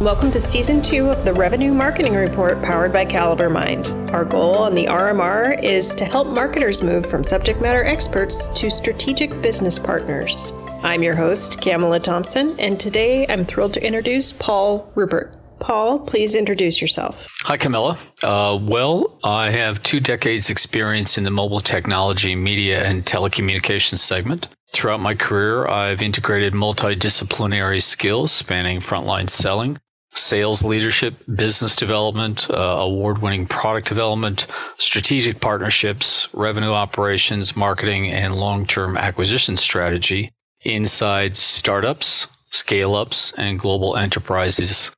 Welcome to Season 2 of the Revenue Marketing Report powered by Caliber Mind. Our goal on the RMR is to help marketers move from subject matter experts to strategic business partners. I'm your host, Camela Thompson, and today I'm thrilled to introduce Paul Ruppert. Paul, please introduce yourself. Hi, Camela. Uh, well, I have two decades' experience in the mobile technology, media, and telecommunications segment. Throughout my career, I've integrated multidisciplinary skills spanning frontline selling, sales leadership, business development, uh, award winning product development, strategic partnerships, revenue operations, marketing, and long term acquisition strategy inside startups, scale ups, and global enterprises.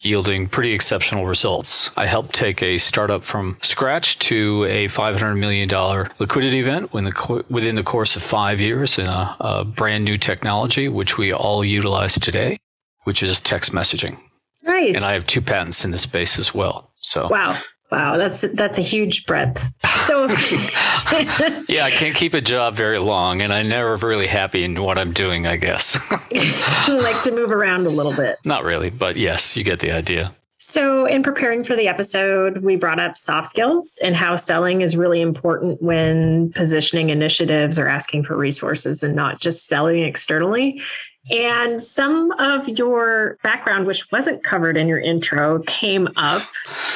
Yielding pretty exceptional results. I helped take a startup from scratch to a $500 million liquidity event within the, course of five years in a, a brand new technology, which we all utilize today, which is text messaging. Nice. And I have two patents in this space as well. So wow. Wow, that's that's a huge breadth. So Yeah, I can't keep a job very long and I'm never really happy in what I'm doing, I guess. like to move around a little bit. Not really, but yes, you get the idea. So, in preparing for the episode, we brought up soft skills and how selling is really important when positioning initiatives or asking for resources and not just selling externally. And some of your background, which wasn't covered in your intro, came up.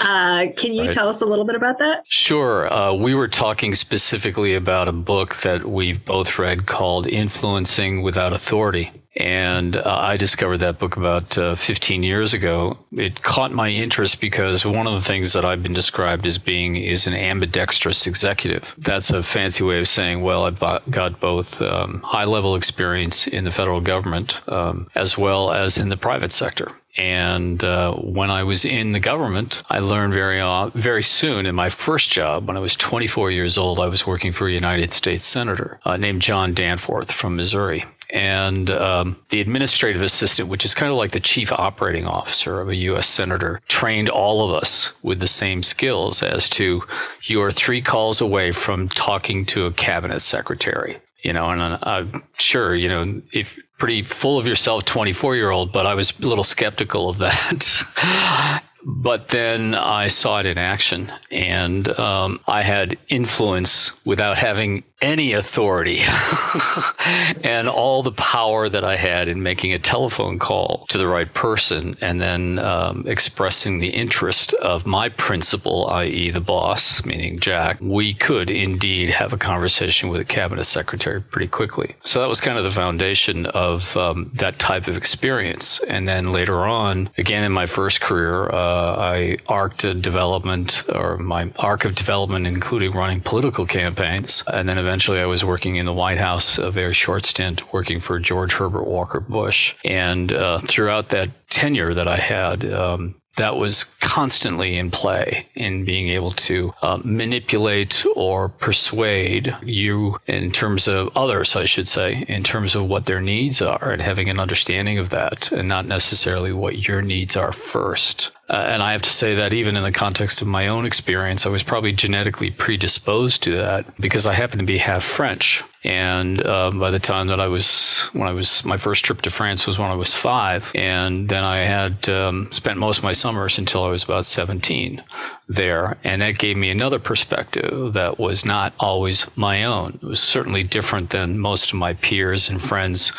Uh, can you right. tell us a little bit about that? Sure. Uh, we were talking specifically about a book that we've both read called Influencing Without Authority. And uh, I discovered that book about uh, 15 years ago. It caught my interest because one of the things that I've been described as being is an ambidextrous executive. That's a fancy way of saying, well, I've got both um, high level experience in the federal government um, as well as in the private sector. And uh, when I was in the government, I learned very uh, very soon in my first job, when I was 24 years old, I was working for a United States senator uh, named John Danforth from Missouri and um, the administrative assistant, which is kind of like the chief operating officer of a U.S. senator, trained all of us with the same skills as to you are three calls away from talking to a cabinet secretary. You know, and I'm sure, you know, if pretty full of yourself 24 year old, but I was a little skeptical of that. but then I saw it in action and um, I had influence without having any authority and all the power that I had in making a telephone call to the right person and then um, expressing the interest of my principal, i.e., the boss, meaning Jack, we could indeed have a conversation with a cabinet secretary pretty quickly. So that was kind of the foundation of um, that type of experience. And then later on, again in my first career, uh, I arced a development or my arc of development, including running political campaigns, and then eventually I was working in the White House, a very short stint working for George Herbert Walker Bush. And uh, throughout that tenure that I had, um, that was constantly in play in being able to uh, manipulate or persuade you in terms of others, I should say, in terms of what their needs are and having an understanding of that and not necessarily what your needs are first. Uh, and I have to say that even in the context of my own experience, I was probably genetically predisposed to that because I happen to be half French. And um, by the time that I was, when I was, my first trip to France was when I was five. And then I had um, spent most of my summers until I was about 17 there. And that gave me another perspective that was not always my own. It was certainly different than most of my peers and friends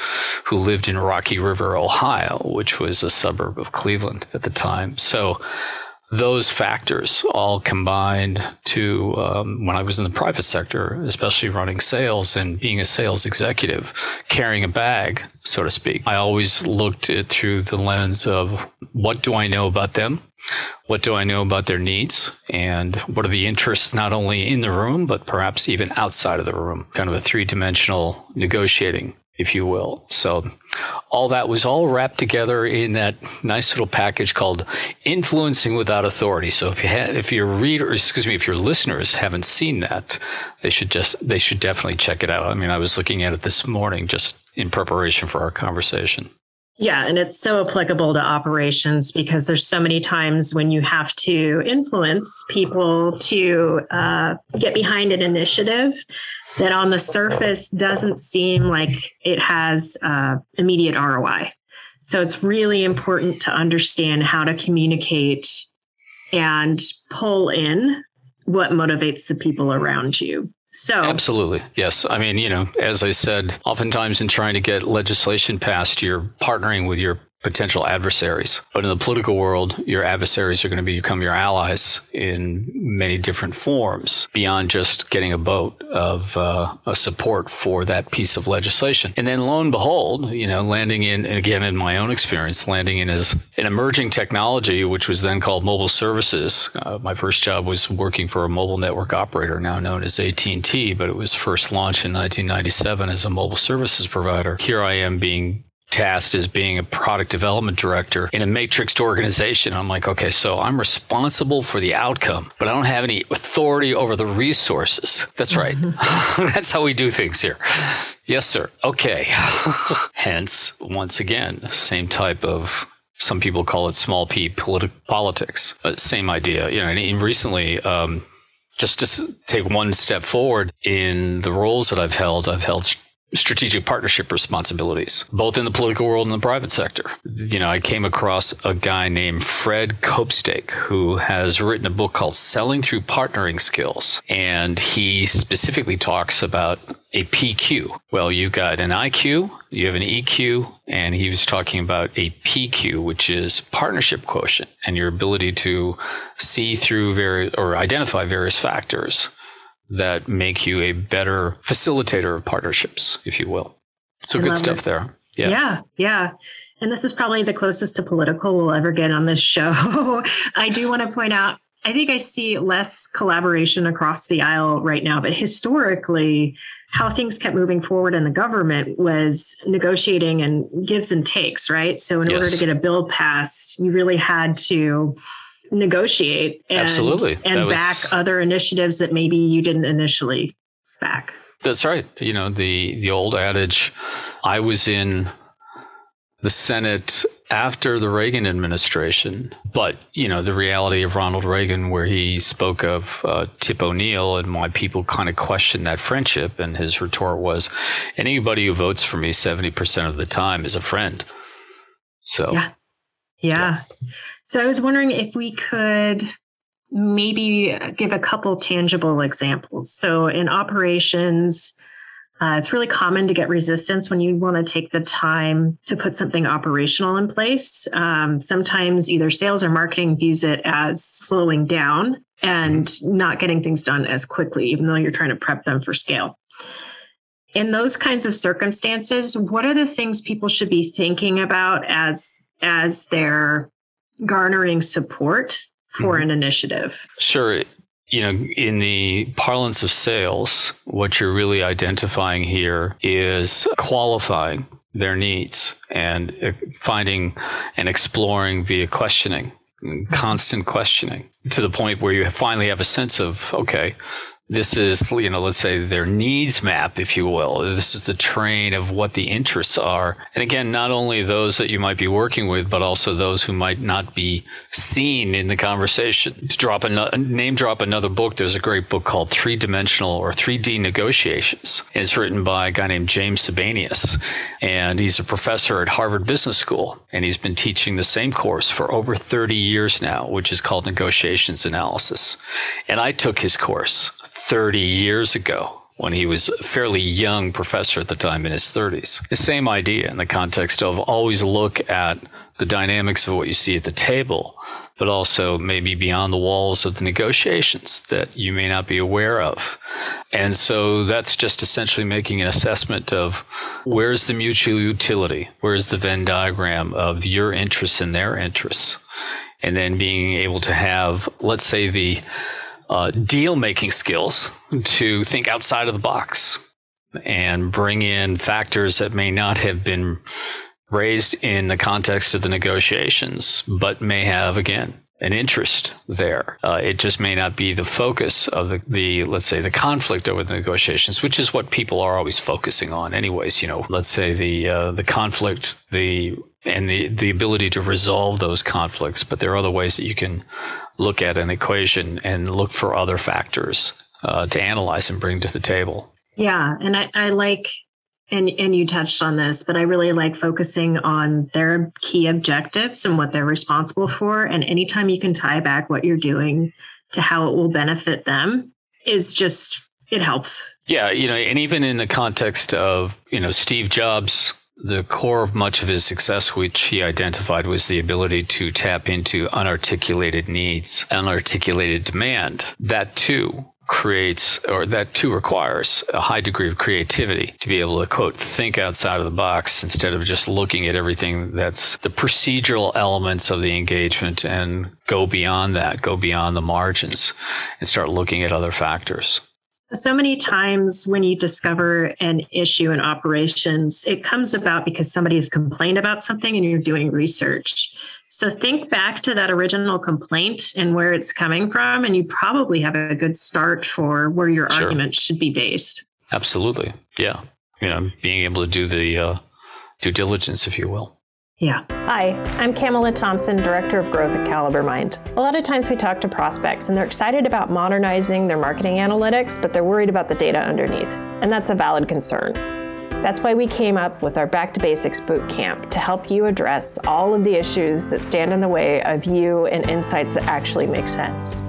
who lived in Rocky River, Ohio, which was a suburb of Cleveland at the time. So, those factors all combined to um, when I was in the private sector, especially running sales and being a sales executive, carrying a bag, so to speak. I always looked at through the lens of what do I know about them? What do I know about their needs? And what are the interests not only in the room, but perhaps even outside of the room? Kind of a three dimensional negotiating if you will. So all that was all wrapped together in that nice little package called Influencing Without Authority. So if you had, if your reader, excuse me, if your listeners haven't seen that, they should just, they should definitely check it out. I mean, I was looking at it this morning just in preparation for our conversation. Yeah, and it's so applicable to operations because there's so many times when you have to influence people to uh, get behind an initiative that on the surface doesn't seem like it has uh, immediate ROI. So it's really important to understand how to communicate and pull in what motivates the people around you. So, absolutely. Yes. I mean, you know, as I said, oftentimes in trying to get legislation passed, you're partnering with your potential adversaries. But in the political world, your adversaries are going to become your allies in many different forms beyond just getting a vote of uh, a support for that piece of legislation. And then lo and behold, you know, landing in, again, in my own experience, landing in as an emerging technology, which was then called mobile services. Uh, my first job was working for a mobile network operator now known as AT&T, but it was first launched in 1997 as a mobile services provider. Here I am being tasked as being a product development director in a matrixed organization. I'm like, okay, so I'm responsible for the outcome, but I don't have any authority over the resources. That's right. Mm-hmm. That's how we do things here. Yes, sir. Okay. Hence, once again, same type of some people call it small p politi- politics. Uh, same idea. You know, and recently, um, just to take one step forward in the roles that I've held, I've held strategic partnership responsibilities, both in the political world and the private sector. You know, I came across a guy named Fred Copestake who has written a book called Selling Through Partnering Skills. And he specifically talks about a PQ. Well, you've got an IQ, you have an EQ, and he was talking about a PQ, which is partnership quotient and your ability to see through various or identify various factors that make you a better facilitator of partnerships, if you will. So I good stuff it. there. Yeah. Yeah. Yeah. And this is probably the closest to political we'll ever get on this show. I do want to point out, I think I see less collaboration across the aisle right now, but historically, how things kept moving forward in the government was negotiating and gives and takes, right? So, in yes. order to get a bill passed, you really had to negotiate and, Absolutely. and was, back other initiatives that maybe you didn't initially back. That's right. You know, the the old adage, I was in the Senate after the Reagan administration, but you know the reality of Ronald Reagan, where he spoke of uh, Tip O'Neill and why people kind of questioned that friendship, and his retort was, "Anybody who votes for me seventy percent of the time is a friend." So, yeah, yeah. yeah. So I was wondering if we could maybe give a couple tangible examples. So in operations, uh, it's really common to get resistance when you want to take the time to put something operational in place. Um, sometimes either sales or marketing views it as slowing down and not getting things done as quickly, even though you're trying to prep them for scale. In those kinds of circumstances, what are the things people should be thinking about as as they're garnering support for mm-hmm. an initiative? Sure. You know, in the parlance of sales, what you're really identifying here is qualifying their needs and uh, finding and exploring via questioning, constant questioning to the point where you finally have a sense of, okay, this is, you know, let's say their needs map, if you will. This is the train of what the interests are. And again, not only those that you might be working with, but also those who might not be seen in the conversation. To drop a name drop another book, there's a great book called Three Dimensional or 3D Negotiations. It's written by a guy named James Sebenius, and he's a professor at Harvard Business School. And he's been teaching the same course for over 30 years now, which is called Negotiations Analysis. And I took his course 30 years ago when he was a fairly young professor at the time in his 30s. The same idea in the context of always look at the dynamics of what you see at the table, but also maybe beyond the walls of the negotiations that you may not be aware of. And so that's just essentially making an assessment of where's the mutual utility, where's the Venn diagram of your interests and their interests, and then being able to have, let's say, the uh, deal making skills to think outside of the box and bring in factors that may not have been raised in the context of the negotiations, but may have, again, an interest there. Uh, it just may not be the focus of the, the, let's say, the conflict over the negotiations, which is what people are always focusing on, anyways. You know, let's say the uh, the conflict, the and the, the ability to resolve those conflicts. But there are other ways that you can look at an equation and look for other factors uh, to analyze and bring to the table. Yeah. And I, I like and and you touched on this, but I really like focusing on their key objectives and what they're responsible for. And anytime you can tie back what you're doing to how it will benefit them is just it helps. Yeah, you know, and even in the context of, you know, Steve Jobs, the core of much of his success, which he identified, was the ability to tap into unarticulated needs, unarticulated demand. That too creates, or that too requires, a high degree of creativity to be able to, quote, think outside of the box instead of just looking at everything that's the procedural elements of the engagement and go beyond that, go beyond the margins and start looking at other factors. So many times when you discover an issue in operations, it comes about because somebody has complained about something and you're doing research. So think back to that original complaint and where it's coming from, and you probably have a good start for where your sure. argument should be based. Absolutely. Yeah. You know, being able to do the uh, due diligence, if you will. Yeah. Hi, I'm Camela Thompson, Director of Growth at Caliber Mind. A lot of times we talk to prospects and they're excited about modernizing their marketing analytics, but they're worried about the data underneath. And that's a valid concern. That's why we came up with our Back to Basics Boot Camp to help you address all of the issues that stand in the way of you and insights that actually make sense.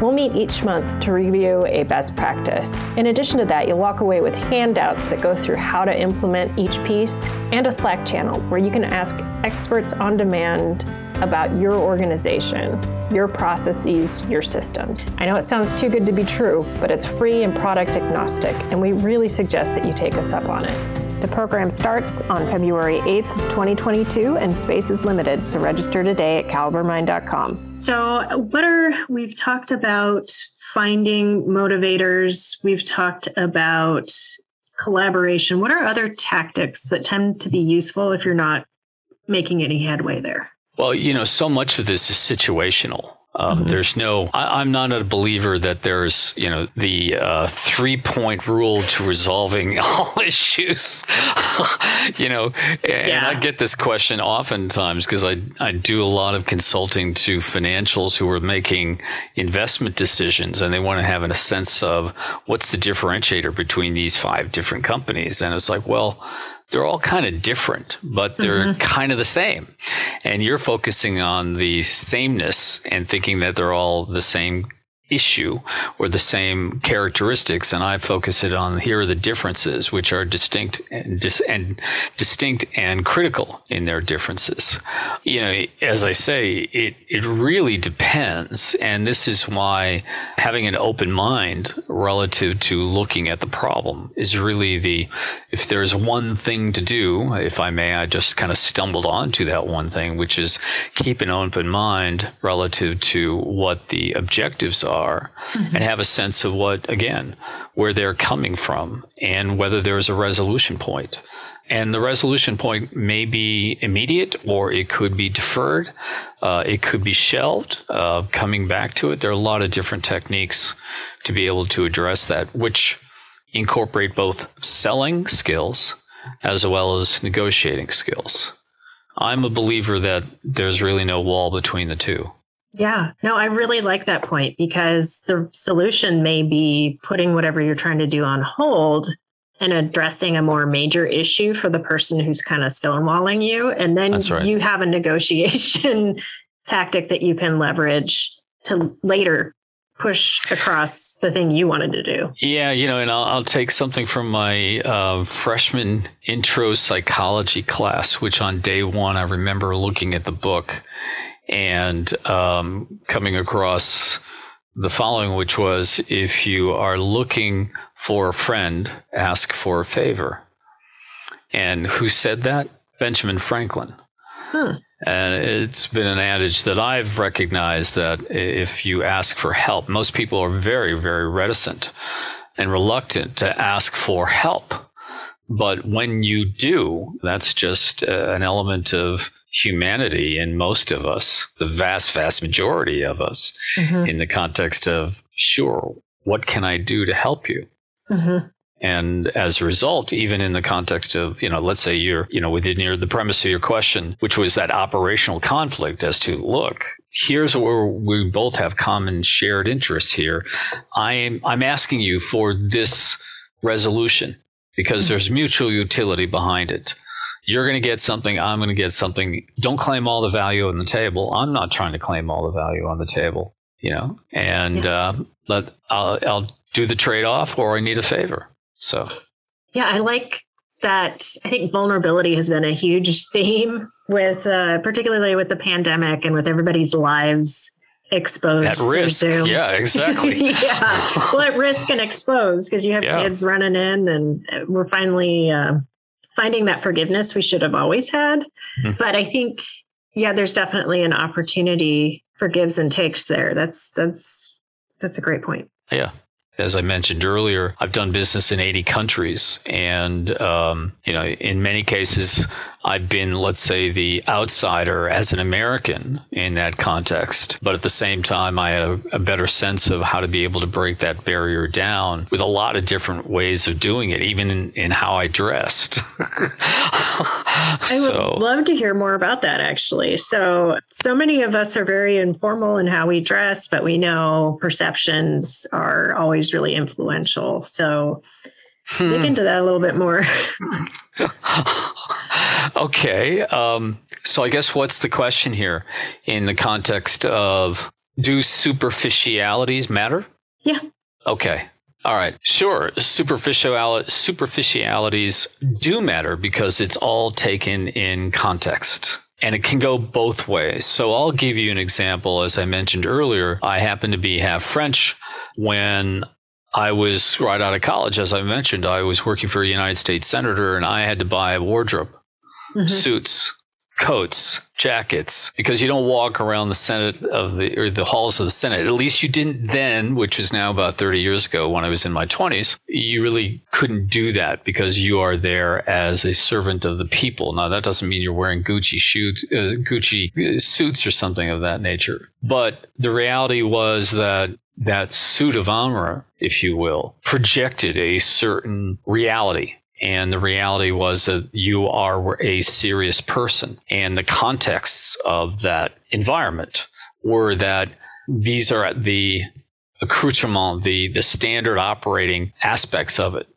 We'll meet each month to review a best practice. In addition to that, you'll walk away with handouts that go through how to implement each piece and a Slack channel where you can ask experts on demand about your organization, your processes, your system. I know it sounds too good to be true, but it's free and product agnostic, and we really suggest that you take us up on it. The program starts on February 8th, 2022, and space is limited, so register today at calibermind.com. So, what are we've talked about finding motivators, we've talked about collaboration. What are other tactics that tend to be useful if you're not making any headway there? Well, you know, so much of this is situational. Um, mm-hmm. There's no, I, am not a believer that there's, you know, the uh, three point rule to resolving all issues. you know, and yeah. I get this question oftentimes because I, I do a lot of consulting to financials who are making investment decisions and they want to have a sense of what's the differentiator between these five different companies. And it's like, well, they're all kind of different, but they're mm-hmm. kind of the same. And you're focusing on the sameness and thinking that they're all the same issue or the same characteristics and I focus it on here are the differences which are distinct and, dis- and distinct and critical in their differences. You know, as I say, it it really depends and this is why having an open mind relative to looking at the problem is really the if there's one thing to do, if I may, I just kind of stumbled onto that one thing which is keep an open mind relative to what the objectives are are mm-hmm. and have a sense of what, again, where they're coming from and whether there's a resolution point. And the resolution point may be immediate or it could be deferred. Uh, it could be shelved, uh, coming back to it. There are a lot of different techniques to be able to address that, which incorporate both selling skills as well as negotiating skills. I'm a believer that there's really no wall between the two. Yeah, no, I really like that point because the solution may be putting whatever you're trying to do on hold and addressing a more major issue for the person who's kind of stonewalling you. And then right. you have a negotiation tactic that you can leverage to later push across the thing you wanted to do. Yeah, you know, and I'll, I'll take something from my uh, freshman intro psychology class, which on day one, I remember looking at the book and um, coming across the following, which was if you are looking for a friend, ask for a favor. And who said that? Benjamin Franklin. Hmm. And it's been an adage that I've recognized that if you ask for help, most people are very, very reticent and reluctant to ask for help. But when you do, that's just uh, an element of humanity in most of us, the vast, vast majority of us, mm-hmm. in the context of, sure, what can I do to help you? Mm-hmm. And as a result, even in the context of, you know, let's say you're, you know, within your, the premise of your question, which was that operational conflict as to, look, here's where we both have common shared interests here. I'm, I'm asking you for this resolution because mm-hmm. there's mutual utility behind it. You're going to get something. I'm going to get something. Don't claim all the value on the table. I'm not trying to claim all the value on the table, you know, and yeah. uh, let I'll, I'll do the trade off or I need a favor. So, yeah, I like that. I think vulnerability has been a huge theme with, uh, particularly with the pandemic and with everybody's lives exposed at risk. Yeah, exactly. yeah, well, at risk and exposed because you have yeah. kids running in, and we're finally uh, finding that forgiveness we should have always had. Mm-hmm. But I think, yeah, there's definitely an opportunity for gives and takes there. That's that's that's a great point. Yeah, as I mentioned earlier, I've done business in 80 countries. And, um, you know, in many cases, I've been, let's say, the outsider as an American in that context. But at the same time, I had a, a better sense of how to be able to break that barrier down with a lot of different ways of doing it, even in, in how I dressed. I so. would love to hear more about that, actually. So, so many of us are very informal in how we dress, but we know perceptions are always really influential. So, hmm. dig into that a little bit more. okay. Um, so I guess what's the question here in the context of do superficialities matter? Yeah. Okay. All right. Sure. Superficial superficialities do matter because it's all taken in context. And it can go both ways. So I'll give you an example. As I mentioned earlier, I happen to be half French. When I was right out of college, as I mentioned, I was working for a United States senator and I had to buy a wardrobe, mm-hmm. suits, coats, jackets, because you don't walk around the Senate of the or the halls of the Senate. At least you didn't then, which is now about 30 years ago when I was in my 20s. You really couldn't do that because you are there as a servant of the people. Now that doesn't mean you're wearing Gucci shoes, uh, Gucci suits or something of that nature. But the reality was that that suit of armor, if you will, projected a certain reality. And the reality was that you are a serious person. And the contexts of that environment were that these are the accoutrement, the, the standard operating aspects of it.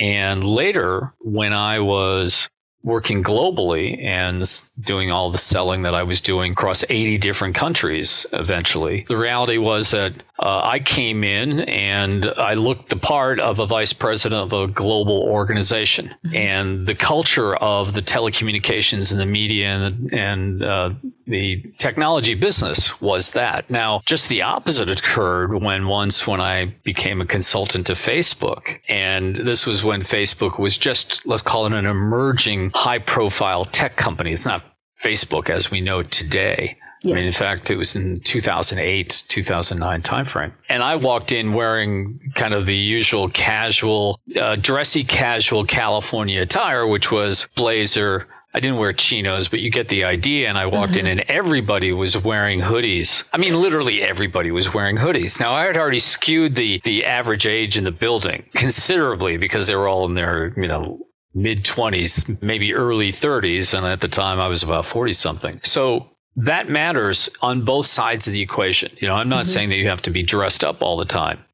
And later, when I was working globally and doing all the selling that I was doing across 80 different countries eventually. The reality was that uh, I came in and I looked the part of a vice president of a global organization. Mm-hmm. And the culture of the telecommunications and the media and, and uh, the technology business was that. Now, just the opposite occurred when once when I became a consultant to Facebook. And this was when Facebook was just, let's call it an emerging high profile tech company. It's not Facebook as we know today. Yeah. I mean, in fact, it was in 2008, 2009 timeframe. And I walked in wearing kind of the usual casual, uh, dressy casual California attire, which was blazer. I didn't wear chinos, but you get the idea. And I walked mm-hmm. in and everybody was wearing hoodies. I mean, literally everybody was wearing hoodies. Now, I had already skewed the, the average age in the building considerably because they were all in their, you know, mid 20s, maybe early 30s. And at the time, I was about 40 something. So that matters on both sides of the equation. You know, I'm not mm-hmm. saying that you have to be dressed up all the time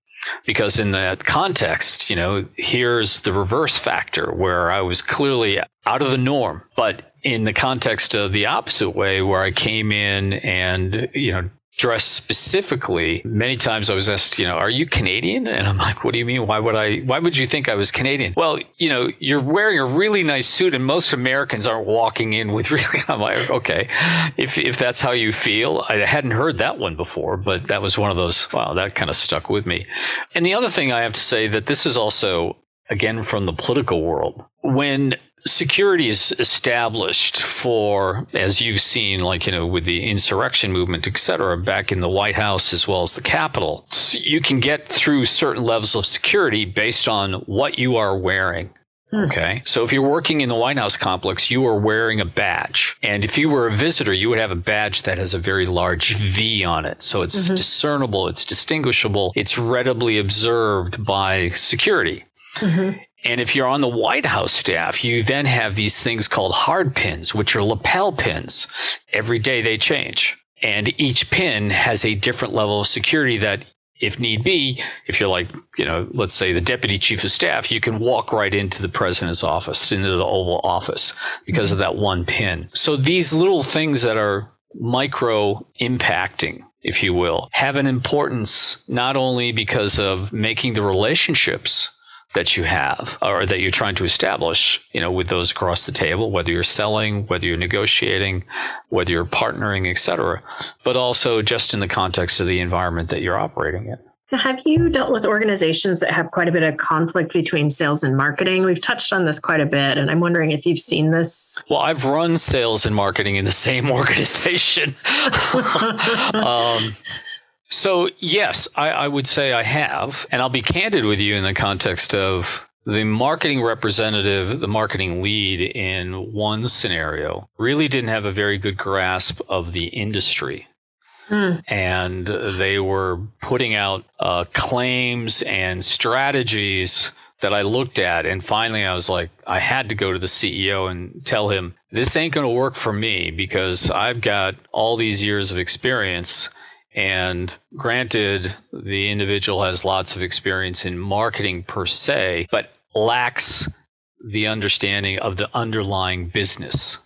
because in that context, you know, here's the reverse factor where I was clearly out of the norm, but in the context of the opposite way where I came in and, you know, dressed specifically. Many times I was asked, you know, are you Canadian? And I'm like, what do you mean? Why would I, why would you think I was Canadian? Well, you know, you're wearing a really nice suit and most Americans aren't walking in with really, I'm like, okay, if, if that's how you feel, I hadn't heard that one before, but that was one of those, wow, that kind of stuck with me. And the other thing I have to say that this is also, again, from the political world. When security is established for, as you've seen, like, you know, with the insurrection movement, et cetera, back in the White House as well as the Capitol. So you can get through certain levels of security based on what you are wearing. Hmm. Okay. So if you're working in the White House complex, you are wearing a badge. And if you were a visitor, you would have a badge that has a very large V on it. So it's mm-hmm. discernible, it's distinguishable, it's readily observed by security. Mm-hmm. And if you're on the White House staff, you then have these things called hard pins, which are lapel pins. Every day they change. And each pin has a different level of security that if need be, if you're like, you know, let's say the deputy chief of staff, you can walk right into the president's office, into the Oval Office because of that one pin. So these little things that are micro impacting, if you will, have an importance not only because of making the relationships that you have or that you're trying to establish, you know, with those across the table, whether you're selling, whether you're negotiating, whether you're partnering, et cetera, but also just in the context of the environment that you're operating in. Have you dealt with organizations that have quite a bit of conflict between sales and marketing? We've touched on this quite a bit, and I'm wondering if you've seen this. Well, I've run sales and marketing in the same organization. um, so, yes, I, I would say I have. And I'll be candid with you in the context of the marketing representative, the marketing lead in one scenario, really didn't have a very good grasp of the industry. Mm. And they were putting out uh, claims and strategies that I looked at. And finally, I was like, I had to go to the CEO and tell him, this ain't going to work for me because I've got all these years of experience and granted, the individual has lots of experience in marketing per se, but lacks the understanding of the underlying business.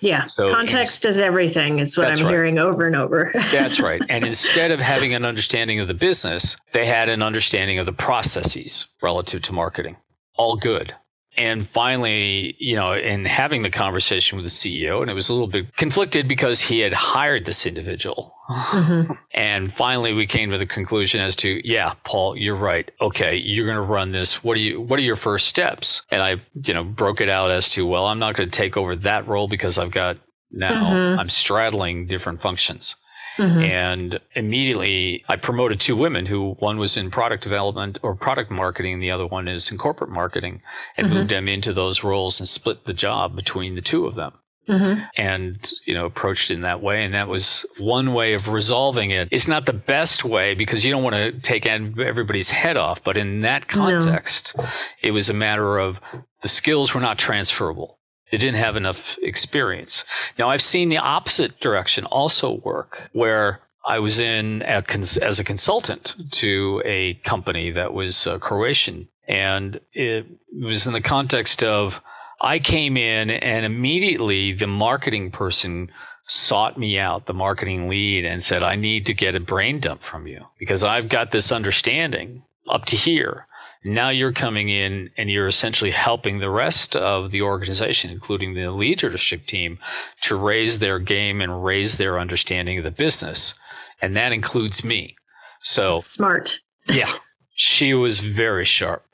Yeah. So context is everything, is what I'm right. hearing over and over. that's right. And instead of having an understanding of the business, they had an understanding of the processes relative to marketing. All good. And finally, you know, in having the conversation with the CEO, and it was a little bit conflicted because he had hired this individual. Mm-hmm. and finally, we came to the conclusion as to, yeah, Paul, you're right. Okay, you're going to run this. What are you? What are your first steps? And I, you know, broke it out as to, well, I'm not going to take over that role because I've got now mm-hmm. I'm straddling different functions. Mm-hmm. And immediately I promoted two women who one was in product development or product marketing, and the other one is in corporate marketing, and mm-hmm. moved them into those roles and split the job between the two of them. Mm-hmm. and you know approached in that way and that was one way of resolving it it's not the best way because you don't want to take everybody's head off but in that context no. it was a matter of the skills were not transferable they didn't have enough experience. Now, I've seen the opposite direction also work, where I was in as a consultant to a company that was uh, Croatian, and it was in the context of I came in and immediately the marketing person sought me out, the marketing lead, and said, I need to get a brain dump from you because I've got this understanding up to here. Now you're coming in and you're essentially helping the rest of the organization, including the leadership team, to raise their game and raise their understanding of the business. And that includes me. So smart. yeah. She was very sharp.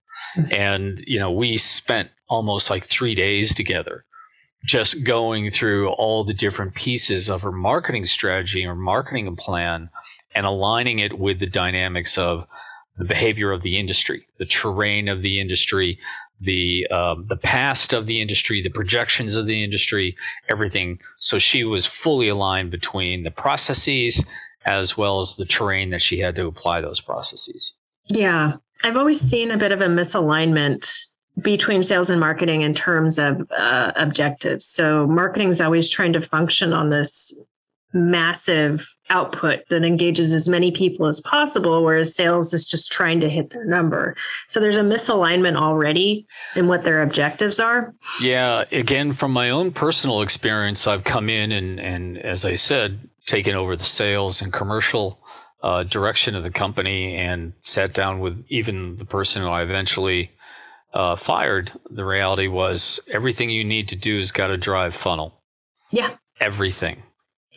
And, you know, we spent almost like three days together just going through all the different pieces of her marketing strategy or marketing plan and aligning it with the dynamics of the behavior of the industry, the terrain of the industry, the um, the past of the industry, the projections of the industry, everything. So she was fully aligned between the processes as well as the terrain that she had to apply those processes. Yeah, I've always seen a bit of a misalignment between sales and marketing in terms of uh, objectives. So marketing is always trying to function on this massive output that engages as many people as possible, whereas sales is just trying to hit their number. So there's a misalignment already in what their objectives are. Yeah. Again, from my own personal experience, I've come in and, and as I said, taken over the sales and commercial uh, direction of the company and sat down with even the person who I eventually uh, fired. The reality was everything you need to do is got to drive funnel. Yeah. Everything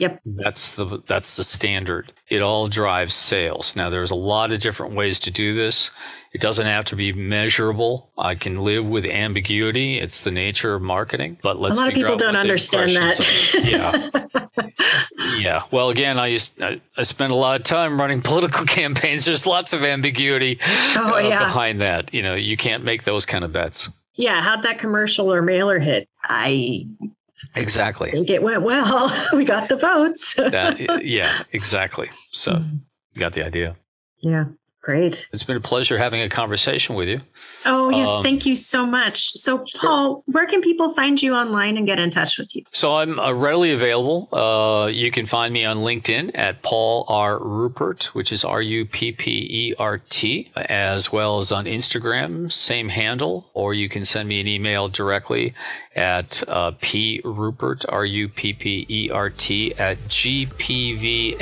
Yep. That's the that's the standard. It all drives sales. Now there's a lot of different ways to do this. It doesn't have to be measurable. I can live with ambiguity. It's the nature of marketing. But let's a lot of people don't understand that. yeah. yeah. Well, again, I used I, I, spent a lot of time running political campaigns. There's lots of ambiguity oh, uh, yeah. behind that. You know, you can't make those kind of bets. Yeah, how'd that commercial or mailer hit? I Exactly. I think it went well. we got the votes. that, yeah, exactly. So mm-hmm. you got the idea. Yeah. Great. It's been a pleasure having a conversation with you. Oh, yes. Um, thank you so much. So, Paul, where can people find you online and get in touch with you? So, I'm uh, readily available. Uh, you can find me on LinkedIn at Paul R. Ruppert, which is R U P P E R T, as well as on Instagram, same handle, or you can send me an email directly at uh, P. Ruppert, R U P P E R T, at gpvltd.com.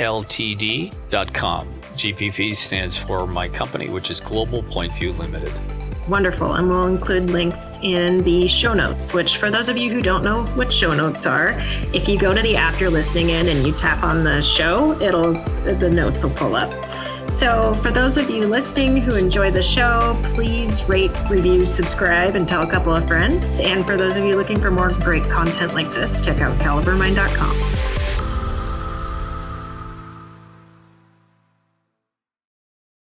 GPV stands for my company, which is Global Point View Limited. Wonderful. And we'll include links in the show notes, which, for those of you who don't know what show notes are, if you go to the app you're listening in and you tap on the show, it'll the notes will pull up. So, for those of you listening who enjoy the show, please rate, review, subscribe, and tell a couple of friends. And for those of you looking for more great content like this, check out calibermind.com.